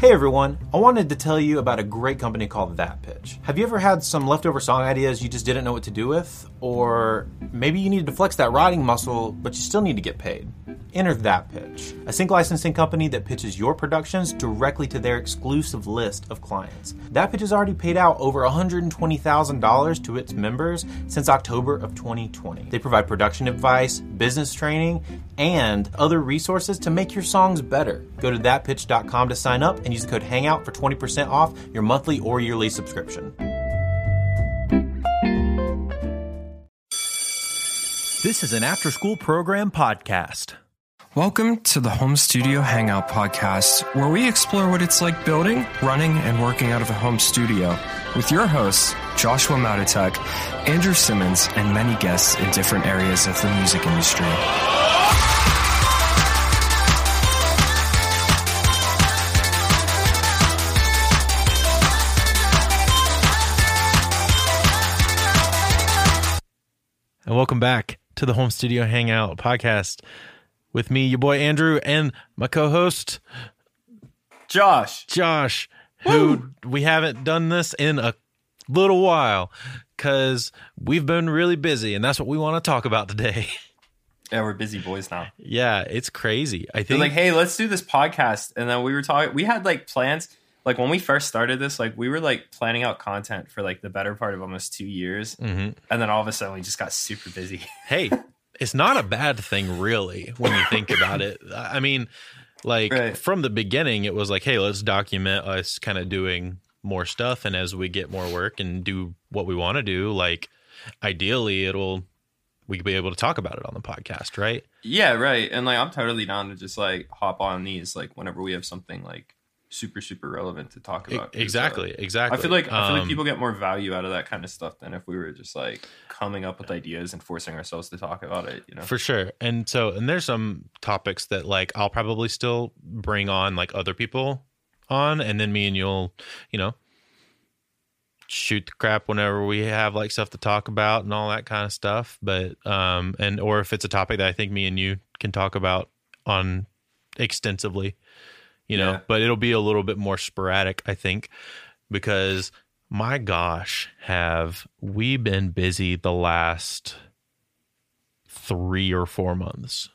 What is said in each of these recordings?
Hey everyone, I wanted to tell you about a great company called That Pitch. Have you ever had some leftover song ideas you just didn't know what to do with? Or maybe you needed to flex that writing muscle, but you still need to get paid? Enter That Pitch, a sync licensing company that pitches your productions directly to their exclusive list of clients. That Pitch has already paid out over $120,000 to its members since October of 2020. They provide production advice, business training, and other resources to make your songs better. Go to thatpitch.com to sign up and use the code HANGOUT for 20% off your monthly or yearly subscription. This is an after school program podcast. Welcome to the Home Studio Hangout podcast, where we explore what it's like building, running, and working out of a home studio with your hosts, Joshua Matatek, Andrew Simmons, and many guests in different areas of the music industry. And welcome back to the Home Studio Hangout podcast with me, your boy Andrew, and my co host, Josh. Josh, who we haven't done this in a little while because we've been really busy, and that's what we want to talk about today. Yeah, we're busy boys now. yeah, it's crazy. I They're think like, hey, let's do this podcast. And then we were talking, we had like plans. Like when we first started this, like we were like planning out content for like the better part of almost two years. Mhm. And then all of a sudden we just got super busy. hey, it's not a bad thing, really, when you think about it. I mean, like Right. from the beginning, it was like, hey, let's document us kind of doing more stuff. And as we get more work and do what we want to do, like ideally, it'll, we could be able to talk about it on the podcast, right? yeah, right. And like I'm totally down to just like hop on these like whenever we have something like super, super relevant to talk about. about. 'Cause, uh, exactly. Exactly. I feel like I feel like Um, people get more value out of that kind of stuff than if we were just like coming up with ideas and forcing ourselves to talk about it, you know. For sure. And so, and there's some topics that like I'll probably still bring on like other people on, and then me and you'll, you know, shoot the crap whenever we have like stuff to talk about and all that kind of stuff. But, um, and or if it's a topic that I think me and you can talk about on extensively, you know, Yeah. but it'll be a little bit more sporadic, I think, because my gosh, have we been busy the last three or four months.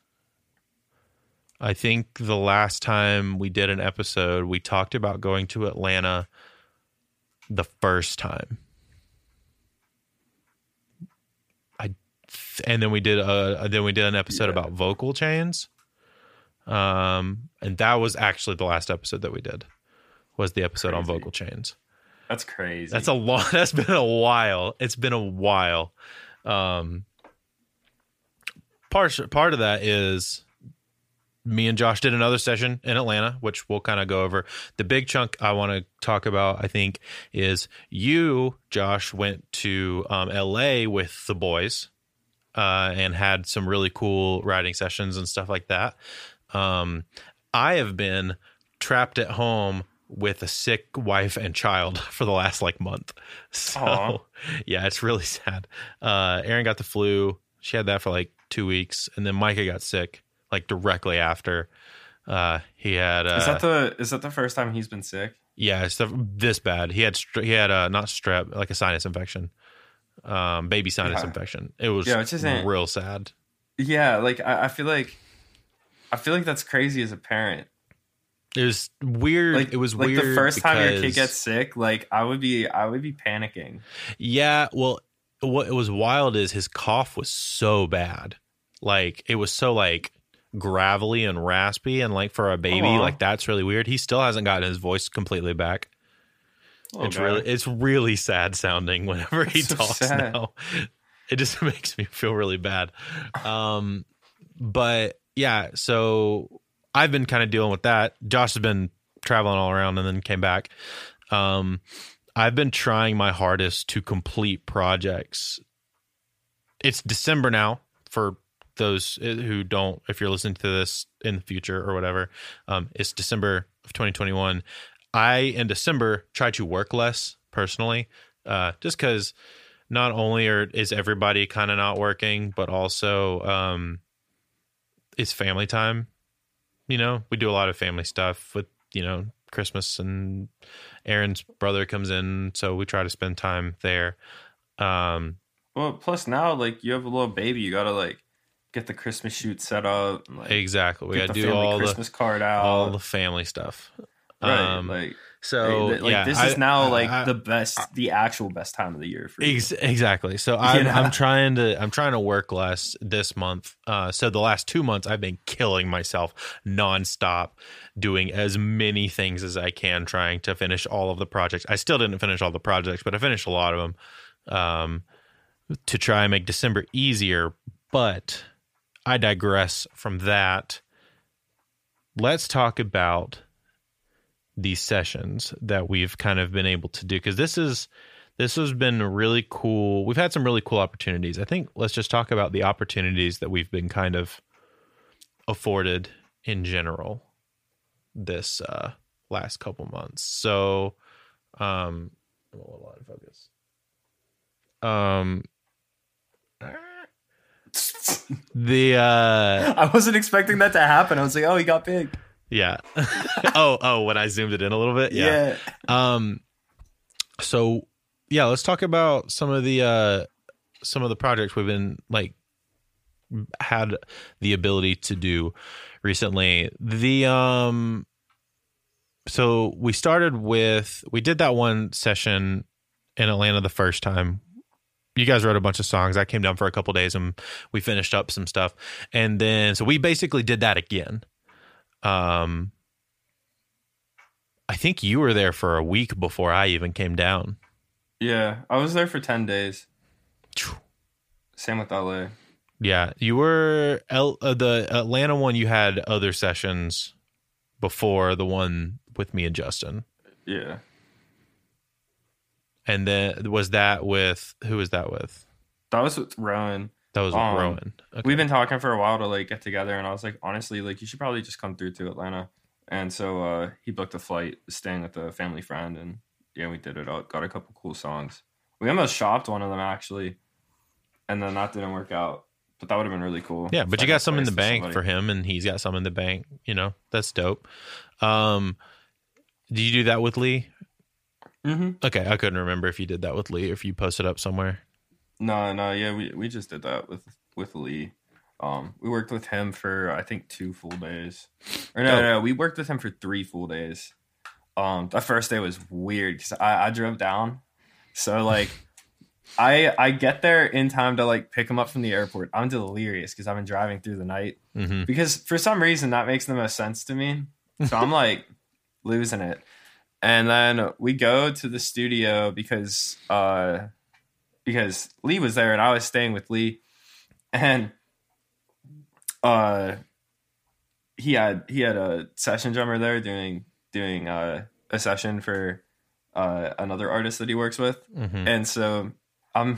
I think the last time we did an episode, we talked about going to Atlanta the first time. I and then we did a then we did an episode Yeah. about vocal chains. Um and that was actually the last episode that we did. Was the episode on vocal chains. That's crazy. That's a long. That's been a while. It's been a while. Um, part part of that is me and Josh did another session in Atlanta, which we'll kind of go over. The big chunk I want to talk about, I think, is you, Josh, went to um, L.A. with the boys uh, and had some really cool writing sessions and stuff like that. Um, I have been trapped at home with a sick wife and child for the last like month. So Aw. yeah, it's really sad. Uh, Erin got the flu. She had that for like two weeks, and then Micah got sick like directly after. Uh, he had uh, is that the is that the first time he's been sick? yeah, it's the- this bad. He had he had uh, not strep, like a sinus infection, um, baby sinus Yeah. infection. It was Yeah, isn't- real sad. Yeah, like I, I feel like I feel like that's crazy as a parent. It was weird. Like it was like weird the first time your kid gets sick, like I would be I would be panicking. Yeah, well, what was wild is his cough was so bad. Like it was so like gravelly and raspy and like for a baby, Aw. like that's really weird. He still hasn't gotten his voice completely back. Little it's guy. really it's really sad sounding whenever he so talks sad. now. It just makes me feel really bad. Um but yeah, so I've been kind of dealing with that. Josh has been traveling all around and then came back. Um I've been trying my hardest to complete projects. It's December now for those uh, who don't if you're listening to this in the future or whatever. Um it's December of 2021. I in December try to work less personally, uh, just because not only are is everybody kind of not working, but also um, it's family time. You know, we do a lot of family stuff with you know Christmas and Erin's brother comes in, so we try to spend time there. Um, Well, plus now like you have a little baby, you gotta like get the Christmas shoot set up. And, like, exactly. We got to do all the Christmas card out. all the family stuff. Right, Um, like so like yeah, this is now I- like I- the best, the actual best time of the year for. Ex- exactly. So I'm, Yeah. I'm trying to I'm trying to work less this month. Uh, so the last two months I've been killing myself nonstop, doing as many things as I can, trying to finish all of the projects. I still didn't finish all the projects, but I finished a lot of them um, to try and make December easier. But I digress from that. Let's talk about these sessions that we've kind of been able to do because this is this has been really cool. We've had some really cool opportunities. I think let's just talk about the opportunities that we've been kind of afforded in general this uh last couple months. So um I'm a little out of focus. Um the uh I wasn't expecting that to happen. I was like, oh, he got big. Yeah. oh, oh, when I zoomed it in a little bit. Yeah. Um so yeah, let's talk about some of the uh some of the projects we've been like had the ability to do recently. The um so we started with we did that one session in Atlanta the first time. You guys wrote a bunch of songs. I came down for a couple days and we finished up some stuff. And then so we basically did that again. Um I think you were there for a week before I even came down. Yeah, I was there for ten days. Same with LA. Yeah, you were L, uh, the Atlanta one. You had other sessions before the one with me and Justin, Yeah, and then was that with who was that with? that was with Rowan. That was Um, Rowan. Okay. We've been talking for a while to like get together, and I was like, honestly, like you should probably just come through to Atlanta. And so uh, he booked a flight, staying with a family friend, and yeah, we did it. out. Got a couple cool songs. We almost shopped one of them actually, and then that didn't work out. But that would have been really cool. yeah, but you got some in the bank for for him, and he's got some in the bank. You know, that's dope. Um, did you do that with Lee? hmm Okay, I couldn't remember if you did that with Lee if you posted up somewhere. No, no, yeah, we we just did that with with Lee. Um, we worked with him for I think two full days, or no, Dope. no, we worked with him for three full days. Um, the first day was weird because I, I drove down, so like, I I get there in time to like pick him up from the airport. I'm delirious because I've been driving through the night hmm because for some reason that makes the most sense to me. So I'm like losing it. And then we go to the studio because uh because Lee was there and I was staying with Lee and uh he had he had a session drummer there doing doing uh a session for uh another artist that he works with hmm and so I'm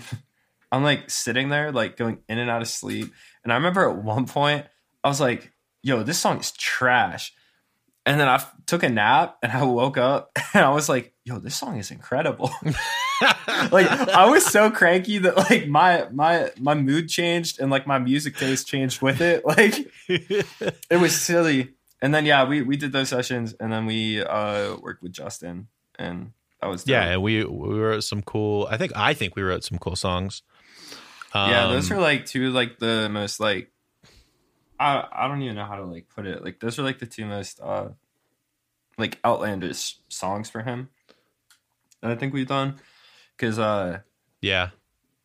I'm like sitting there, like going in and out of sleep. And I remember at one point I was like, yo, this song is trash. And then I f- took a nap and I woke up and I was like, yo, this song is incredible. like I was so cranky that like my my my mood changed and like my music taste changed with it. Like it was silly. And then yeah, we we did those sessions and then we uh worked with Justin and that was dope. yeah, and we we wrote some cool. I think I think we wrote some cool songs. yeah those Um, are like two like the most like i i don't even know how to like put it like those are like the two most uh like outlandish songs for him that i think we've done because uh yeah.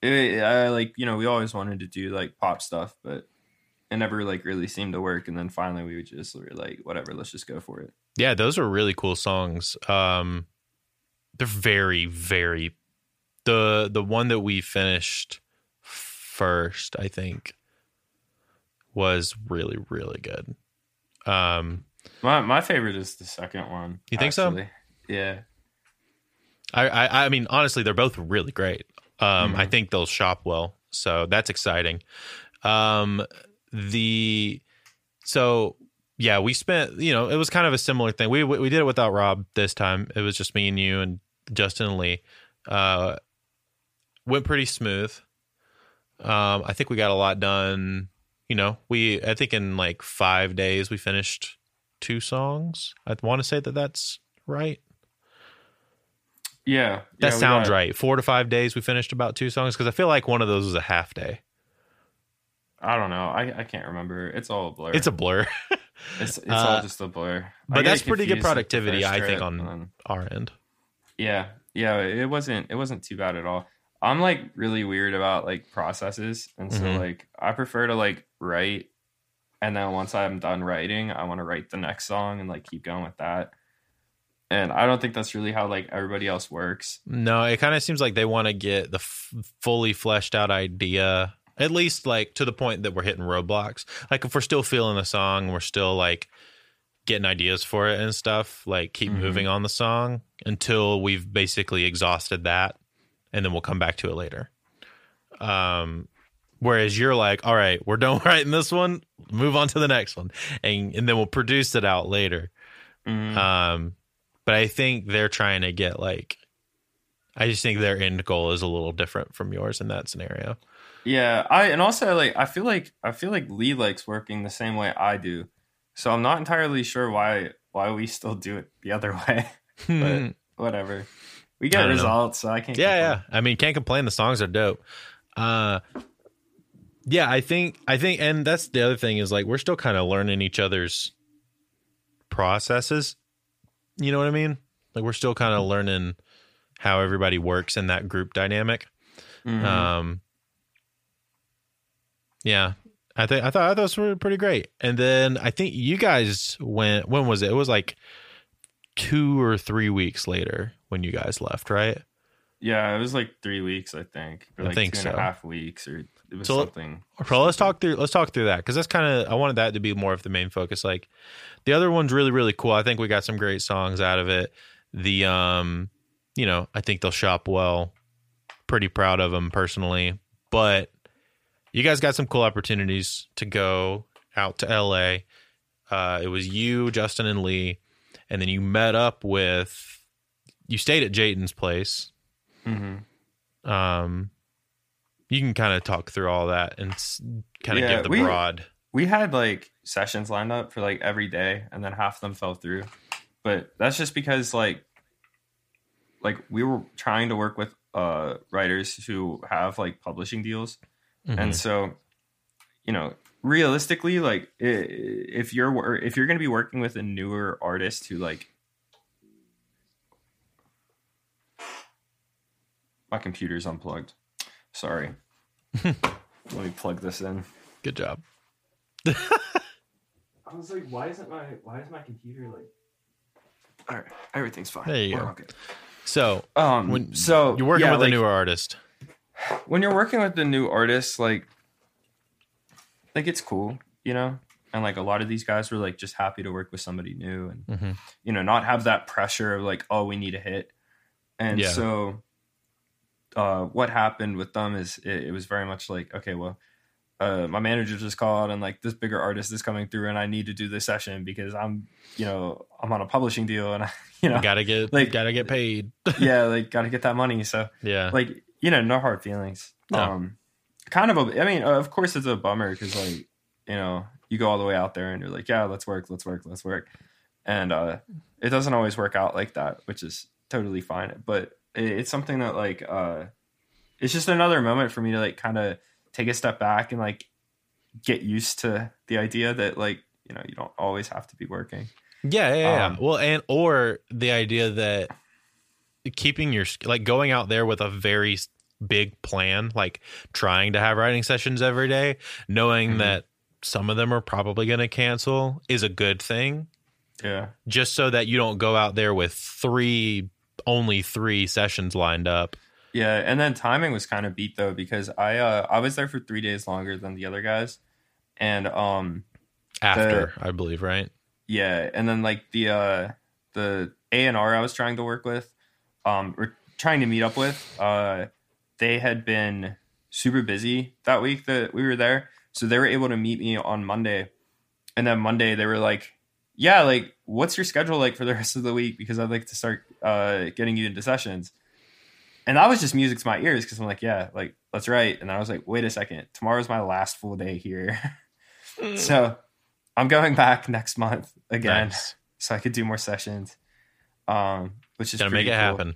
it, I, like you know we always wanted to do like pop stuff but it never like really seemed to work and then finally we would just were like whatever let's just go for it Yeah, those are really cool songs. Um they're very very the the one that we finished first, I think was really really good. Um my my favorite is the second one You think so? yeah I, I I mean honestly they're both really great. Um I Mhm. think they'll shop well. So that's exciting. Um the so yeah, we spent, you know, it was kind of a similar thing. We we did it without Rob this time. It was just me and you and Justin and Lee. Uh went pretty smooth. Um I think we got a lot done. You know, we I think in like 5 days we finished two songs. I want to say that that's right? Yeah, That yeah, we sounds right. Four to five days. We finished about two songs because I feel like one of those was a half day. I don't know. I, I can't remember. It's all a blur. It's a blur, it's, it's uh, all just a blur. But that's pretty good confused, like, the productivity, I think, on then- our end. Yeah, yeah. It wasn't it wasn't too bad at all. I'm like really weird about like processes, and so Mhm. like I prefer to like write, and then once I'm done writing, I want to write the next song and like keep going with that. And I don't think that's really how like everybody else works. No, it kind of seems like they want to get the f- fully fleshed out idea, at least like to the point that we're hitting roadblocks. Like if we're still feeling the song, we're still like getting ideas for it and stuff, like keep Mhm. moving on the song until we've basically exhausted that and then we'll come back to it later. Um whereas you're like, all right, we're done writing this one, move on to the next one and and then we'll produce it out later. Mhm. Um, but I think they're trying to get like, I just think their end goal is a little different from yours in that scenario. Yeah, I and also like I feel like I feel like Lee likes working the same way I do. So I'm not entirely sure why why we still do it the other way. but whatever. We get don't know. results, so I can't yeah, complain. yeah. I mean, can't complain. The songs are dope. Uh, yeah, I think, I think, and that's the other thing is like we're still kind of learning each other's processes. You know what I mean? Like we're still kind of learning how everybody works in that group dynamic. Mhm. Um, yeah, I think I thought I thought those were pretty great. And then I think you guys went. When was it? It was like two or three weeks later when you guys left, right? Yeah, it was like three weeks, I think. Or I like think two and a so. half weeks, or it was So- something. So let's talk through. Let's talk through that because that's kind of I wanted that to be more of the main focus. Like the other one's really really cool. I think we got some great songs out of it. The um, you know, I think they'll shop well. Pretty proud of them personally, but you guys got some cool opportunities to go out to LA. Uh, it was you, Justin, and Lee, and then you met up with. You stayed at Jayden's place. hmm Um, you can kind of talk through all that and kind of Yeah, give the we- broad. We had like sessions lined up for like every day, and then half of them fell through. But that's just because like, like we were trying to work with uh writers who have like publishing deals, Mhm. and so you know realistically like if you're if you're going to be working with a newer artist who like my computer's unplugged sorry let me plug this in Good job. i was like why isn't my why is my computer like all right everything's fine There you We're go. okay. So um when so you're working yeah, with like, a newer artist, when you're working with the new artists, like, like it's cool, you know. And like a lot of these guys were like just happy to work with somebody new, and Mhm. you know, not have that pressure of like, oh, we need a hit. And Yeah. so, uh, what happened with them is it, it was very much like, okay, well, uh, my manager just called and like this bigger artist is coming through, and I need to do this session because I'm, you know, I'm on a publishing deal, and I, you know, gotta get like- gotta get paid. yeah, like got to get that money. So Yeah, like you know no hard feelings No. um kind of a i mean of course it's a bummer because like you know you go all the way out there and you're like yeah let's work let's work let's work and uh it doesn't always work out like that which is totally fine but it's something that like uh it's just another moment for me to like kind of take a step back and like get used to the idea that like you know you don't always have to be working yeah, yeah, yeah. um, well, and or the idea that keeping your like going out there with a very big plan, like trying to have writing sessions every day, knowing Mhm. that some of them are probably going to cancel, is a good thing. yeah Just so that you don't go out there with three, only three sessions lined up. Yeah, and then timing was kind of beat though because I uh I was there for three days longer than the other guys, and um After, I believe, right? yeah, and then like the uh the A and R I was trying to work with, um, or trying to meet up with, uh, they had been super busy that week that we were there, so they were able to meet me on Monday, and then Monday they were like, yeah, like what's your schedule like for the rest of the week because I'd like to start uh getting you into sessions and that was just music to my ears because I'm like, yeah, like let's write. And I was like, wait a second, tomorrow's my last full day here, so I'm going back next month again, Nice. so I could do more sessions. Um, which is Gotta make it cool. happen.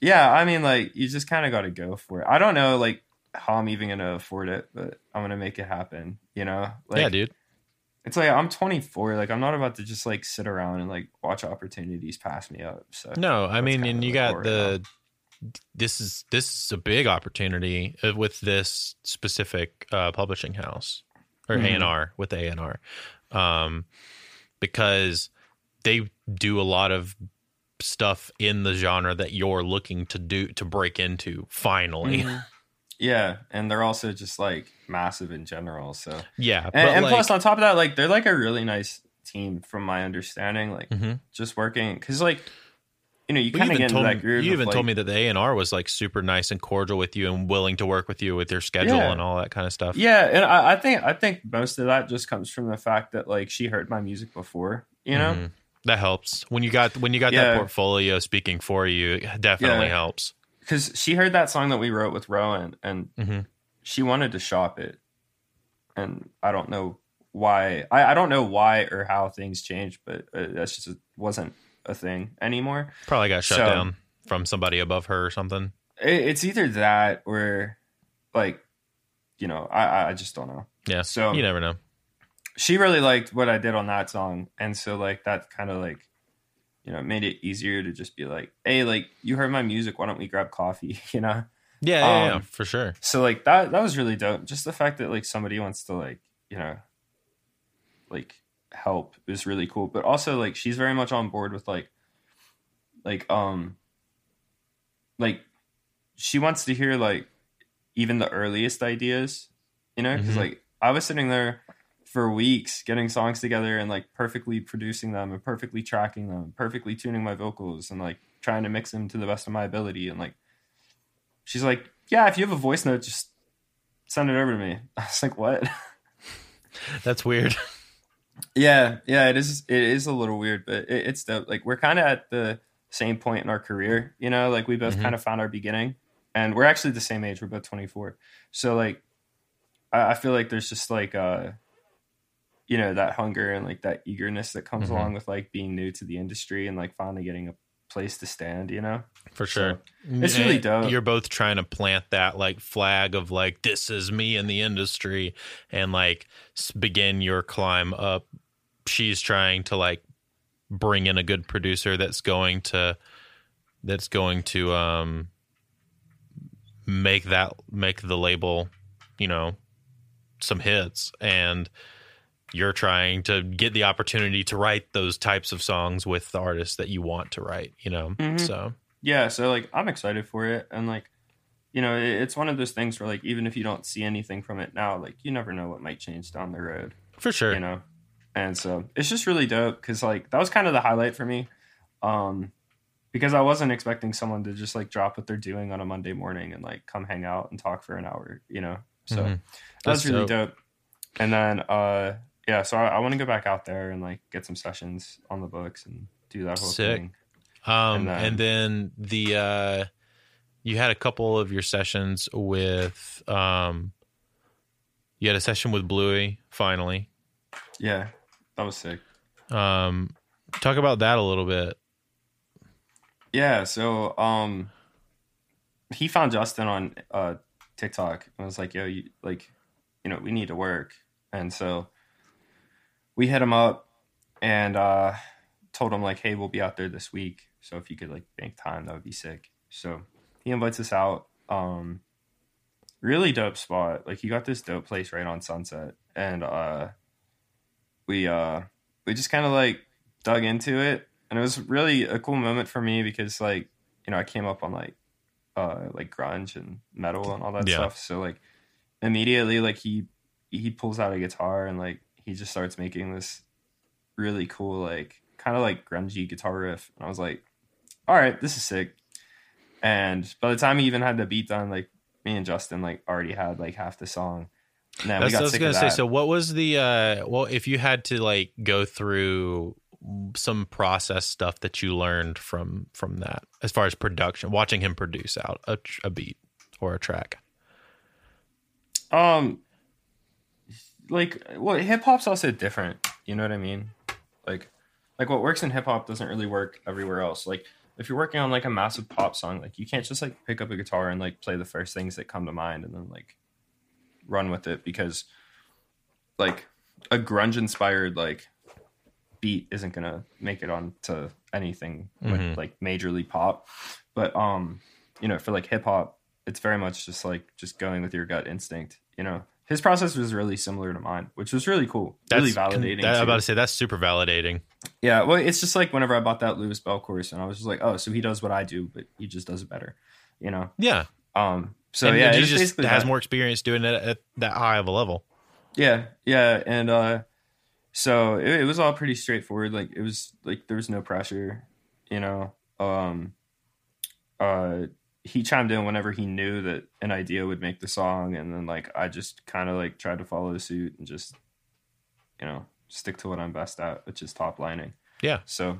Yeah, I mean, like you just kind of got to go for it. I don't know, like how I'm even gonna afford it, but I'm gonna make it happen. You know, like yeah, dude. It's like I'm 24. Like I'm not about to just like sit around and like watch opportunities pass me up. So No, I mean, and you got where the. This is this is a big opportunity uh, with this specific uh, publishing house or Mhm. A and R with A and R, um, because they do a lot of stuff in the genre that you're looking to do to break into. Finally, Mhm. Yeah, and they're also just like massive in general. So yeah, and, and like, plus on top of that, like they're like a really nice team from my understanding. Like Mhm. just working because like you know you Well, kind of even get told into that groove. you even like, told me that the A and R was like super nice and cordial with you and willing to work with you with your schedule Yeah. and all that kind of stuff. Yeah, and I, I think I think most of that just comes from the fact that like she heard my music before, you know. Mhm. that helps when you got when you got Yeah. that portfolio speaking for you. It definitely Yeah. helps. Because she heard that song that we wrote with Rowan, and Mhm. she wanted to shop it, and I don't know why. I, I don't know why or how things changed, but uh, that's just wasn't a thing anymore. Probably got shut So- down from somebody above her or something. It, it's either that or like, you know, I I- I just don't know. Yeah, So- you never know. she really liked what I did on that song, and so like that kind of like you know it made it easier to just be like, hey, like you heard my music, why don't we grab coffee? You know. Yeah, yeah, yeah, Um, for sure. So like that that was really dope. Just the fact that like somebody wants to like you know like help is really cool. But also like she's very much on board with like like um like she wants to hear like even the earliest ideas, you know, because Mhm. like I was sitting there for weeks getting songs together and like perfectly producing them and perfectly tracking them, perfectly tuning my vocals and like trying to mix them to the best of my ability and like she's like, "Yeah, if you have a voice note, just send it over to me." I was like, "What?" That's weird. yeah, yeah, it is. It is a little weird, but it, it's dope. Like we're kind of at the same point in our career, you know. Like we both Mhm. kind of found our beginning, and we're actually the same age. We're both twenty four. So like, I, I feel like there's just like uh, you know, that hunger and like that eagerness that comes Mhm. along with like being new to the industry and like finally getting a place to stand. You know. For sure. it's really dope. You're both trying to plant that like flag of like this is me in the industry and like begin your climb up. She's trying to like bring in a good producer that's going to that's going to um make that make the label, you know, some hits and you're trying to get the opportunity to write those types of songs with the artists that you want to write, you know. Mhm. So yeah so like i'm excited for it and like you know it, it's one of those things where like even if you don't see anything from it now like you never know what might change down the road for sure. you know and so it's just really dope because like that was kind of the highlight for me um because i wasn't expecting someone to just like drop what they're doing on a monday morning and like come hang out and talk for an hour you know so Mhm. that was That's really dope. dope and then uh yeah so i, I want to go back out there and like get some sessions on the books and do that whole Sick. thing Um, And and then, the uh, you had a couple of your sessions with um, you had a session with Bluey finally. yeah that was sick Um, talk about that a little bit. Yeah, so um he found Justin on uh TikTok and was like, "Yo, you like, you know, we need to work." And so we hit him up and uh told him like, "Hey, we'll be out there this week. So if you could like make time, that would be sick." So he invites us out. Um really dope spot. Like you got this dope place right on Sunset and uh we uh we just kind of like dug into it and it was really a cool moment for me because like you know i came up on like uh like grunge and metal and all that Yeah. stuff so like immediately like he he pulls out a guitar and like he just starts making this really cool like kind of like grungy guitar riff and i was like all right this is sick and by the time he even had the beat done like me and justin like already had like half the song and then we got what I was sick gonna say. So, what was the uh, well? If you had to like go through some process stuff that you learned from from that, as far as production, watching him produce out a, a beat or a track. Um, like, well, hip hop's also different. You know what I mean? Like, like what works in hip hop doesn't really work everywhere else. Like if you're working on like a massive pop song, like you can't just like pick up a guitar and like play the first things that come to mind and then like run with it because like a grunge inspired like beat isn't gonna make it onto anything Mhm. with like majorly pop. But um, you know, for like hip hop, it's very much just like just going with your gut instinct. You know, his process was really similar to mine, which was really cool, really validating. That, I'm about to say that's super validating. Yeah, well, it's just like whenever I bought that Louis Bell course, and I was just like, oh, so he does what I do, but he just does it better, you know. Yeah. Um, so and yeah, he just has that. more experience doing it at that high of a level. Yeah, yeah, and uh, so it, it was all pretty straightforward. Like it was like there was no pressure, you know. Um, uh, he chimed in whenever he knew that an idea would make the song, and then like I just kind of like tried to follow suit and just, you know, stick to what I'm best at, which is top lining. Yeah. So,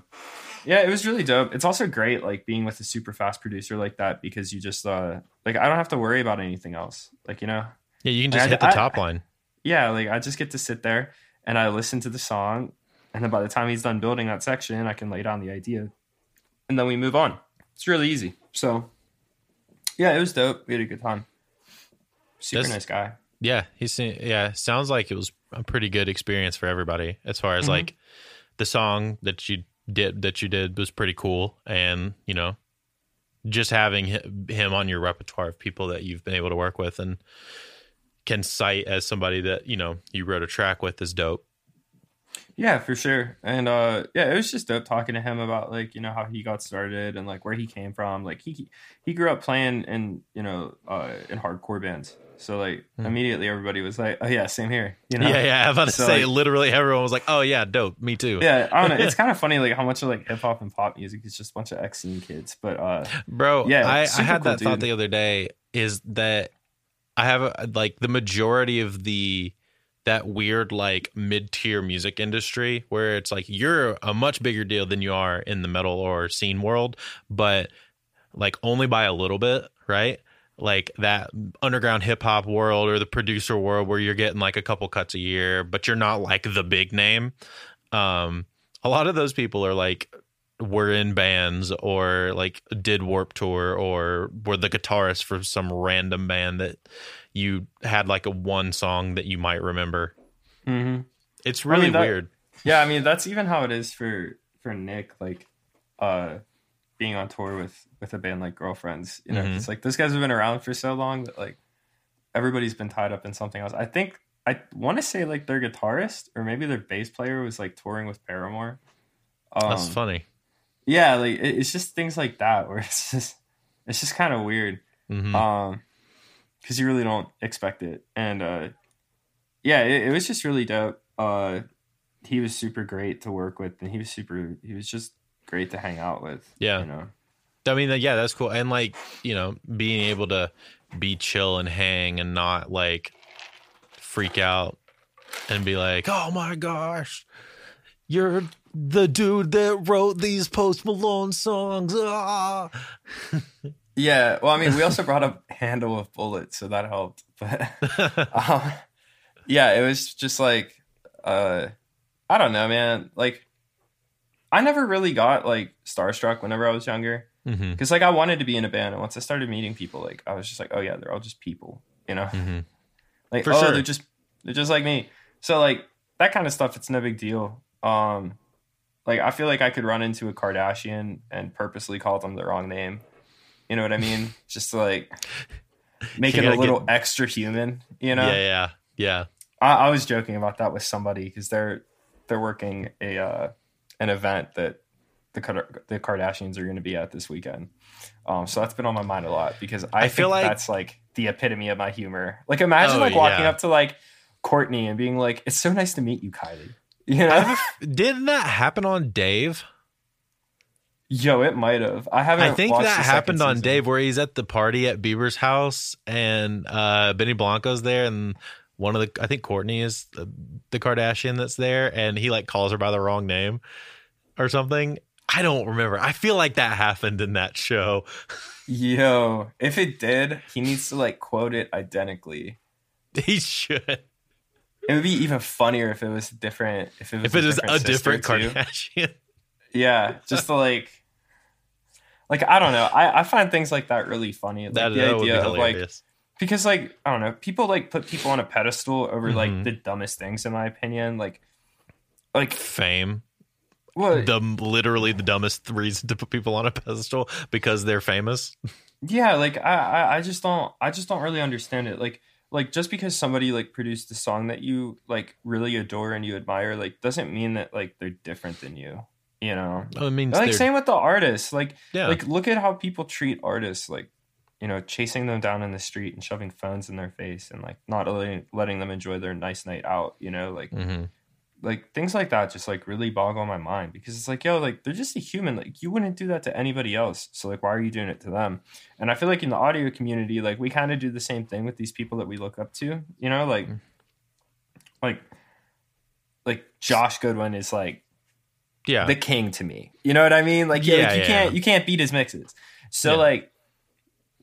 yeah, it was really dope. It's also great like being with a super fast producer like that because you just uh like I don't have to worry about anything else. Like you know, Yeah, you can just I- hit the I- top line. yeah, like I just get to sit there and I listen to the song, and then by the time he's done building that section, I can lay down the idea, and then we move on. It's really easy. So, yeah, it was dope. We had a good time. Super That's- nice guy. Yeah, he's yeah. Sounds like it was a pretty good experience for everybody as far as Mhm. like the song that you did that you did was pretty cool, and you know, just having him on your repertoire of people that you've been able to work with and can cite as somebody that you know you wrote a track with is dope. Yeah, for sure. And uh yeah, it was just dope talking to him about like, you know, how he got started and like where he came from. Like he he grew up playing in, you know, uh in hardcore bands. So like Hmm. immediately everybody was like, Oh yeah, same here. You know? Yeah, yeah. I'm about to So, say like- literally everyone was like, "Oh yeah, dope, me too." Yeah, I don't know. It's kind of funny like how much of like hip hop and pop music is just a bunch of X scene kids. But uh Bro, Yeah, I, I had cool that thought the other day is that I have a, like the majority of the that weird like mid-tier music industry where it's like you're a much bigger deal than you are in the metal or scene world, but like only by a little bit, right? Like that underground hip hop world or the producer world where you're getting like a couple cuts a year, but you're not like the big name. Um, a lot of those people are like were in bands or like did Warped Tour or were the guitarist for some random band that you had like a one song that you might remember. mhm. It's I really mean, that- weird. yeah, I mean that's even how it is for for Nick, like uh being on tour with with a band like Girlfriends. You know, Mhm. it's like those guys have been around for so long that like everybody's been tied up in something else. I think I want to say like their guitarist or maybe their bass player was like touring with Paramore. Um, That's funny. yeah, like it- it's just things like that where it's just it's just kind of weird. Mhm. um because you really don't expect it and uh yeah it, it was just really dope uh he was super great to work with and he was super he was just great to hang out with Yeah. you know I mean, yeah, that's cool. And like, you know, being able to be chill and hang and not like freak out and be like, oh my gosh, you're the dude that wrote these Post Malone songs. Ah. yeah well i mean we also brought up handle of bullets so that helped but um, yeah it was just like uh i don't know man like i never really got like starstruck whenever i was younger because like I wanted to be in a band, and once I started meeting people, like I was just like, oh yeah, they're all just people, you know, mhm. like For oh sure. they're just they're just like me. So like that kind of stuff, it's no big deal. Um, like I feel like I could run into a Kardashian and purposely call them the wrong name. You know what I mean? just to like make You it a little get- extra human. You know? Yeah, yeah, yeah. I, I was joking about that with somebody because they're they're working a uh, an event that the the Kardashians are going to be at this weekend. Um, so that's been on my mind a lot because I, I feel think like- that's like the epitome of my humor. Like imagine Oh, like walking yeah. up to like Kourtney and being like, "It's so nice to meet you, Kylie." You know? I have a f- didn't that happen on Dave? Yo, it might have. I haven't. I think that happened on season. Dave where he's at the party at Bieber's house and uh Benny Blanco's there and one of the I think Kourtney is the, the Kardashian that's there and he like calls her by the wrong name or something. I don't remember. I feel like that happened in that show. Yo, if it did, he needs to like quote it identically. He should. It would be even funnier if it was different. If it was If it is a different sister, too. Kardashian. yeah, just to like, like I don't know. I I find things like that really funny. Like that, the that would be idea of like because like I don't know, people like put people on a pedestal over like Mhm. the dumbest things in my opinion. Like, like Fame, what? the literally the dumbest reason to put people on a pedestal because they're famous. yeah like I, I i just don't i just don't really understand it like like just because somebody like produced a song that you like really adore and you admire like doesn't mean that like they're different than you you know? I mean, like they're- same with the artists. Like yeah, like look at how people treat artists like you know chasing them down in the street and shoving phones in their face and like not letting, letting them enjoy their nice night out you know? Like Mhm. like things like that just like really boggle my mind because it's like yo like they're just a human. Like you wouldn't do that to anybody else. So like why are you doing it to them? And i feel like in the audio community like we kind of do the same thing with these people that we look up to you know? Like Mm. like like josh goodwin is like yeah, the king to me. You know what i mean? Like yeah, Yeah, like, you yeah, can't you can't beat his mixes. So like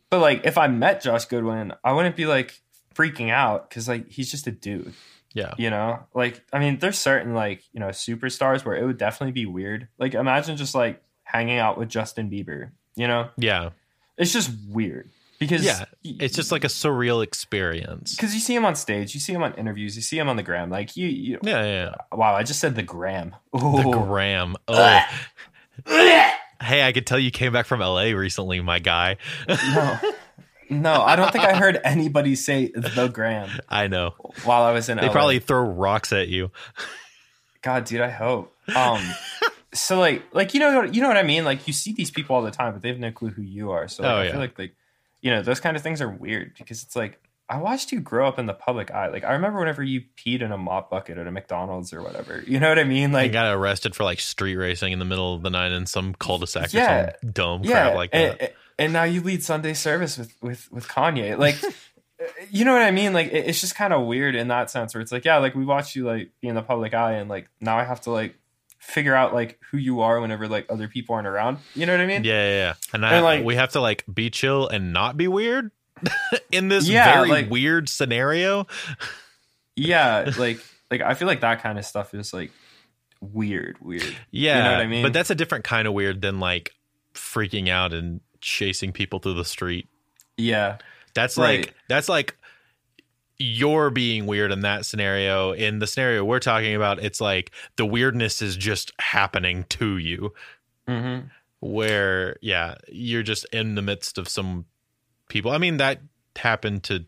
but like if i met josh goodwin i wouldn't be like freaking out because like he's just a dude. Yeah, you know? Like i mean there's certain like you know superstars where it would definitely be weird. Like imagine just like hanging out with justin bieber you know? Yeah, it's just weird because yeah. It's just like a surreal experience. because you see him on stage you see him on interviews you see him on the gram like you, you Yeah, yeah. wow i just said the gram The gram. Oh. hey, I could tell you came back from LA recently, my guy. no no i don't think i heard anybody say the gram I know. while i was in They LA. probably throw rocks at you. God, dude, I hope. Um, so like, like you know, you know what I mean. Like you see these people all the time, but they have no clue who you are. So like, Oh, I yeah. feel like, like, you know, those kind of things are weird because it's like I watched you grow up in the public eye. Like I remember whenever you peed in a mop bucket at a McDonald's or whatever. You know what I mean? I Like, got arrested for like street racing in the middle of the night in some cul-de-sac Yeah. or some dumb yeah, crap like that. and, and now you lead Sunday service with with with Kanye. Like. Uh, you know what I mean? Like it- it's just kind of weird in that sense, where it's like, yeah, like we watched you like be in the public eye, and like now I have to like figure out like who you are whenever like other people aren't around. You know what I mean? Yeah, yeah, yeah. And, I, And, like- we have to like be chill and not be weird in this Yeah, very like- weird scenario. yeah like like i feel like that kind of stuff is like weird weird Yeah, you know what I mean? But that's a different kind of weird than like freaking out and chasing people through the street. yeah That's Right. like that's like you're being weird in that scenario. In the scenario we're talking about, it's like the weirdness is just happening to you. mm-hmm. Where yeah, you're just in the midst of some people. I mean that happened to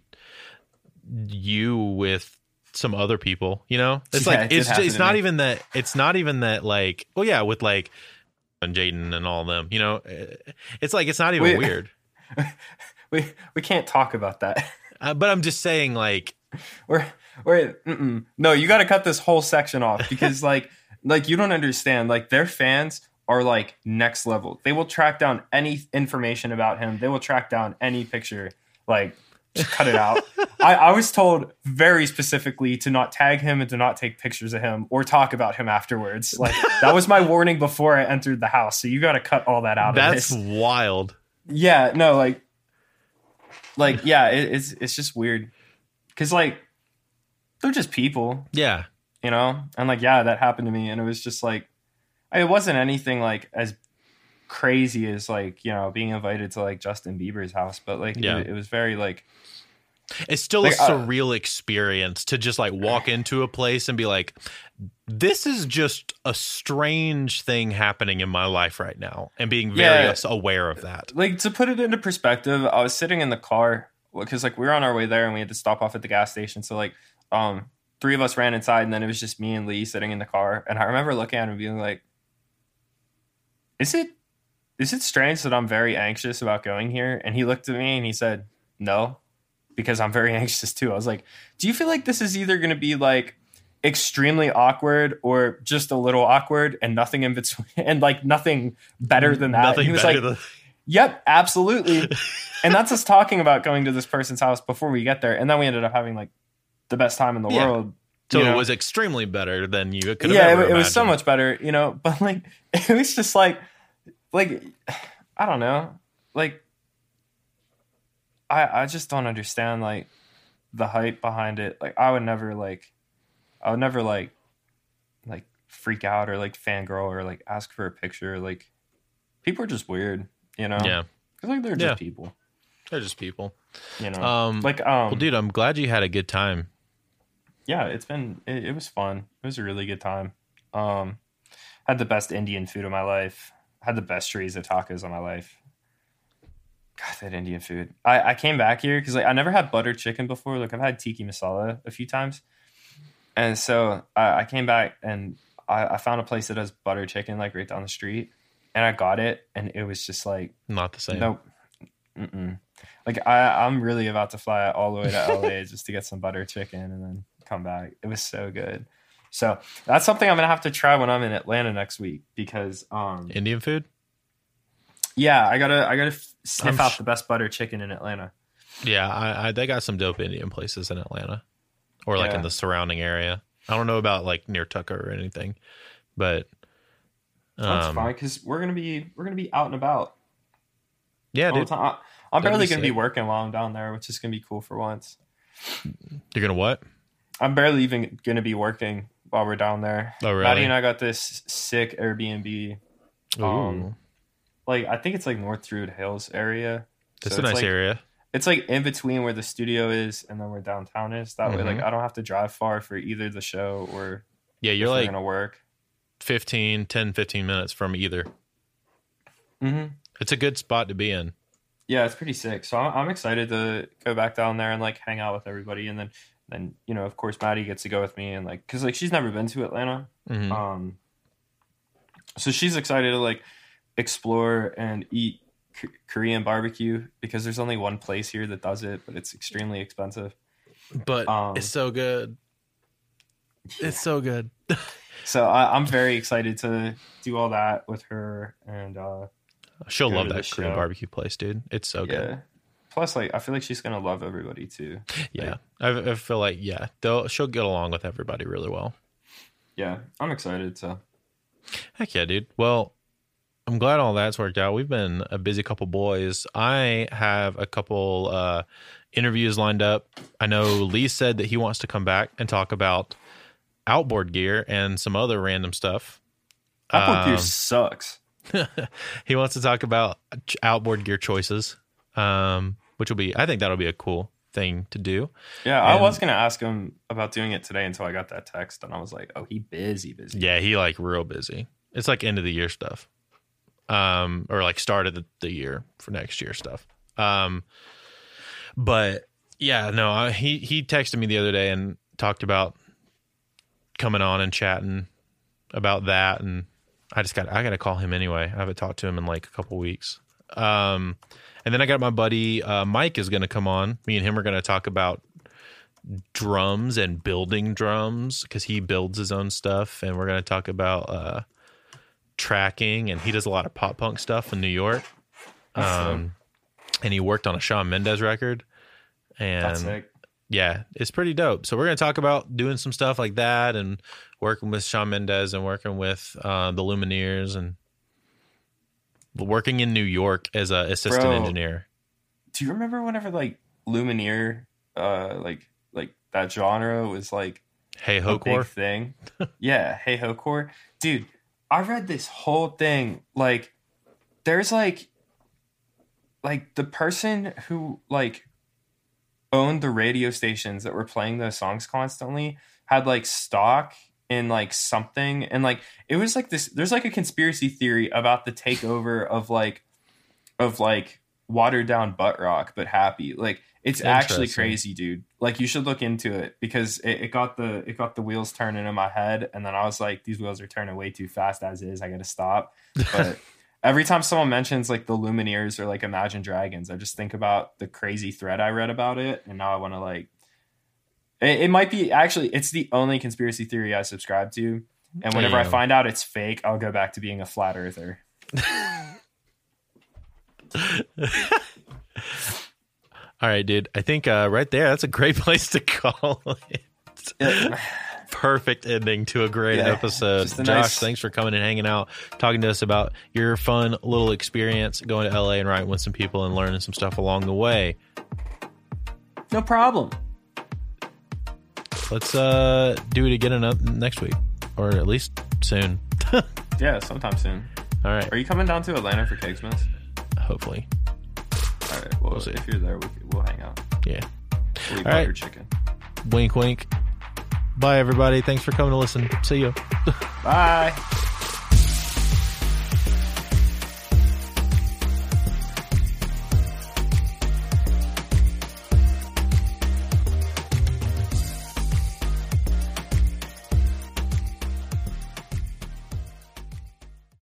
you with some other people, you know? It's Yeah, like it it's it's not me. even that it's not even that like well yeah, with like and Jaden and all them, you know, it's like it's not even Wait. weird. we we can't talk about that Uh, but I'm just saying, like, we're we're mm-mm. no you got to cut this whole section off because like like you don't understand. Like their fans are like next level. They will track down any information about him. They will track down any picture like just cut it out. I, I was told very specifically to not tag him and to not take pictures of him or talk about him afterwards. Like that was my warning before i entered the house so you got to cut all that out of that's wild. yeah no like like yeah it, it's it's just weird. Because like they're just people. Yeah, you know? And like yeah that happened to me and it was just like it wasn't anything like as crazy as like you know being invited to like justin bieber's house but like Yeah. it, it was very like it's still Like, a uh, surreal experience to just like walk into a place and be like, "This is just a strange thing happening in my life right now," and being very Yeah. aware of that. like to put it into perspective i was sitting in the car because like we were on our way there and we had to stop off at the gas station so like um three of us ran inside and then it was just me and lee sitting in the car and i remember looking at him and being like is it is it strange that i'm very anxious about going here and he looked at me and he said no because i'm very anxious too i was like do you feel like this is either going to be like extremely awkward or just a little awkward and nothing in between and like nothing better than that Nothing And he was better like than Yep, absolutely. and that's us talking about going to this person's house before we get there. And then we ended up having like the best time in the Yeah. world. so. you It was extremely better than you could have yeah, it, it was so much better, you know. But like, it was just like, like, I don't know, like, I I just don't understand like the hype behind it. Like, I would never like, I would never like, like freak out or like fangirl or like ask for a picture. Like people are just weird, you know? Yeah. 'Cause, like they're just Yeah. people, They're just people. you know? Um, like um, well, dude, I'm glad you had a good time. yeah, it's been it, it was fun. It was a really good time. Um, had the best Indian food of my life. Had the best chorizo tacos of my life. God, that Indian food. I, I came back here because like I never had butter chicken before. Like I've had tikka masala a few times, and so I, I came back and I, I found a place that does butter chicken like right down the street, and I got it, and it was just like Not the same. Nope. Mm-mm. Like I, I'm really about to fly all the way to LA just to get some butter chicken and then come back. It was so good. So that's something I'm gonna have to try when I'm in Atlanta next week because, um, Indian food? Yeah, I gotta, I gotta sniff I'm out sh- the best butter chicken in Atlanta. Yeah, I, I they got some dope Indian places in Atlanta, or like in the surrounding area. I don't know about like near Tucker or anything, but That's um, fine because we're gonna be, we're gonna be out and about yeah, dude. I, I'm That'd barely be gonna be working while I'm down there, which is gonna be cool for once. you're gonna what? I'm barely even gonna be working while we're down there. Oh, really? Maddie and I got this sick Airbnb um, like I think it's like North Druid Hills area. it's So a nice like, area. It's like in between where the studio is and then where downtown is. That way, like Mhm. I don't have to drive far for either the show or Yeah, you're like gonna work. 15, 10, 15 minutes from either. Mm-hmm. It's a good spot to be in. Yeah, it's pretty sick. So I'm, I'm excited to go back down there and like hang out with everybody, and then then you know of course Maddie gets to go with me and like because like she's never been to Atlanta. Mhm. Um, so she's excited to like explore and eat K- Korean barbecue because there's only one place here that does it, but it's extremely expensive. but um, it's so good. It's so good. So I, I'm very excited to do all that with her, and uh, She'll love that Korean show. barbecue place, dude. It's so yeah. good. Plus, like I feel like she's gonna love everybody too. Yeah, I, I feel like yeah, they'll she'll get along with everybody really well. Yeah, I'm excited. So Heck yeah, dude. Well, I'm glad all that's worked out. We've been a busy couple boys. I have a couple uh, interviews lined up. I know Lee said that he wants to come back and talk about outboard gear and some other random stuff. Gear Um, sucks. he wants to talk about outboard gear choices, um, which will be, I think that'll be a cool thing to do. Yeah, I was gonna ask him about doing it today until I got that text, and I was like, "Oh, he busy, busy." Yeah, he like real busy. It's like end of the year stuff. Um, or like start of the, the year for next year stuff. Um, but yeah, no, I, he he texted me the other day and talked about coming on and chatting about that, and I just got I got to call him anyway. I haven't talked to him in like a couple weeks. Um, and then I got my buddy uh, Mike is going to come on. Me and him are going to talk about drums and building drums because he builds his own stuff, and we're going to talk about uh, tracking. And he does a lot of pop punk stuff in New York. Um, and he worked on a Shawn Mendes record. And That's yeah, it's pretty dope. So we're going to talk about doing some stuff like that and working with Shawn Mendes and working with uh, the Lumineers and working in New York as a assistant Bro. engineer. Do you remember whenever like Lumineer, uh, like like that genre was like Hey a Hokor. thing? yeah, hey ho dude. I read this whole thing. Like, there's like, like the person who like owned the radio stations that were playing those songs constantly had like stock in like something and like it was like this there's like a conspiracy theory about the takeover of like of like watered down butt rock but happy like it's actually crazy dude like you should look into it because it, it got the it got the wheels turning in my head and then i was like these wheels are turning way too fast as is. I gotta stop. But every time someone mentions like the lumineers or like imagine dragons i just think about the crazy thread i read about it and now i want to like it, it might be actually it's the only conspiracy theory i subscribe to and whenever i find out it's fake i'll go back to being a flat earther All right, dude. I think uh, right there, that's a great place to call it. Perfect ending to a great Yeah, episode. a Josh, nice- thanks for coming and hanging out, talking to us about your fun little experience going to LA and writing with some people and learning some stuff along the way. no problem Let's uh, do it again next week. or at least soon. Yeah, sometime soon. All right. Are you coming down to Atlanta for Kegsmas? hopefully, All right. Well, We'll see. if you're there, we, we'll hang out. yeah. We'll eat All right. chicken. Wink, wink. Bye, everybody. Thanks for coming to listen. See you. Bye.